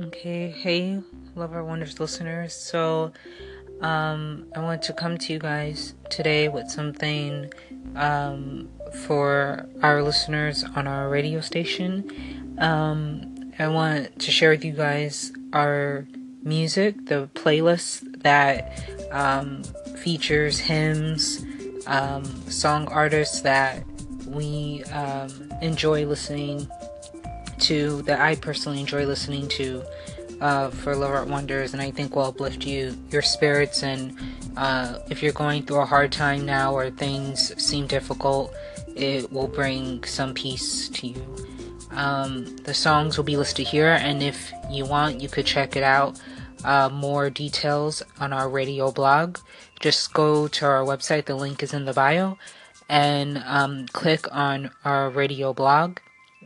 Okay, hey, Love Art Wonders listeners. So, um, I want to come to you guys today with something um, for our listeners on our radio station. Um, I want to share with you guys our music, the playlist that um, features hymns, um, song artists that we um, enjoy listening to that I personally enjoy listening to uh, for Love Art Wonders, and I think will uplift you, your spirits, and uh, if you're going through a hard time now or things seem difficult, it will bring some peace to you. Um, the songs will be listed here, and if you want, you could check it out. Uh, more details on our radio blog. Just go to our website. The link is in the bio, and um, click on our radio blog.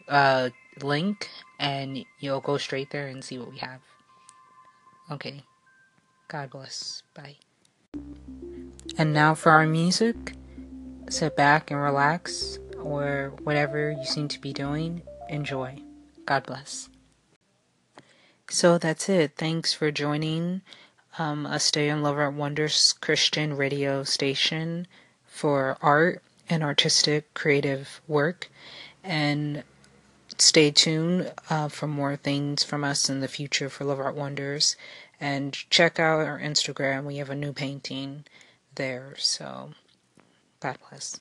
Uh, link and you'll go straight there and see what we have. Okay. God bless. Bye. And now for our music. Sit back and relax, or whatever you seem to be doing, enjoy. God bless. So that's it. Thanks for joining um, us today on Love Art Wonders Christian radio station for art and artistic creative work. And stay tuned uh, for more things from us in the future for Love Art Wonders. And check out our Instagram. We have a new painting there. So, God bless.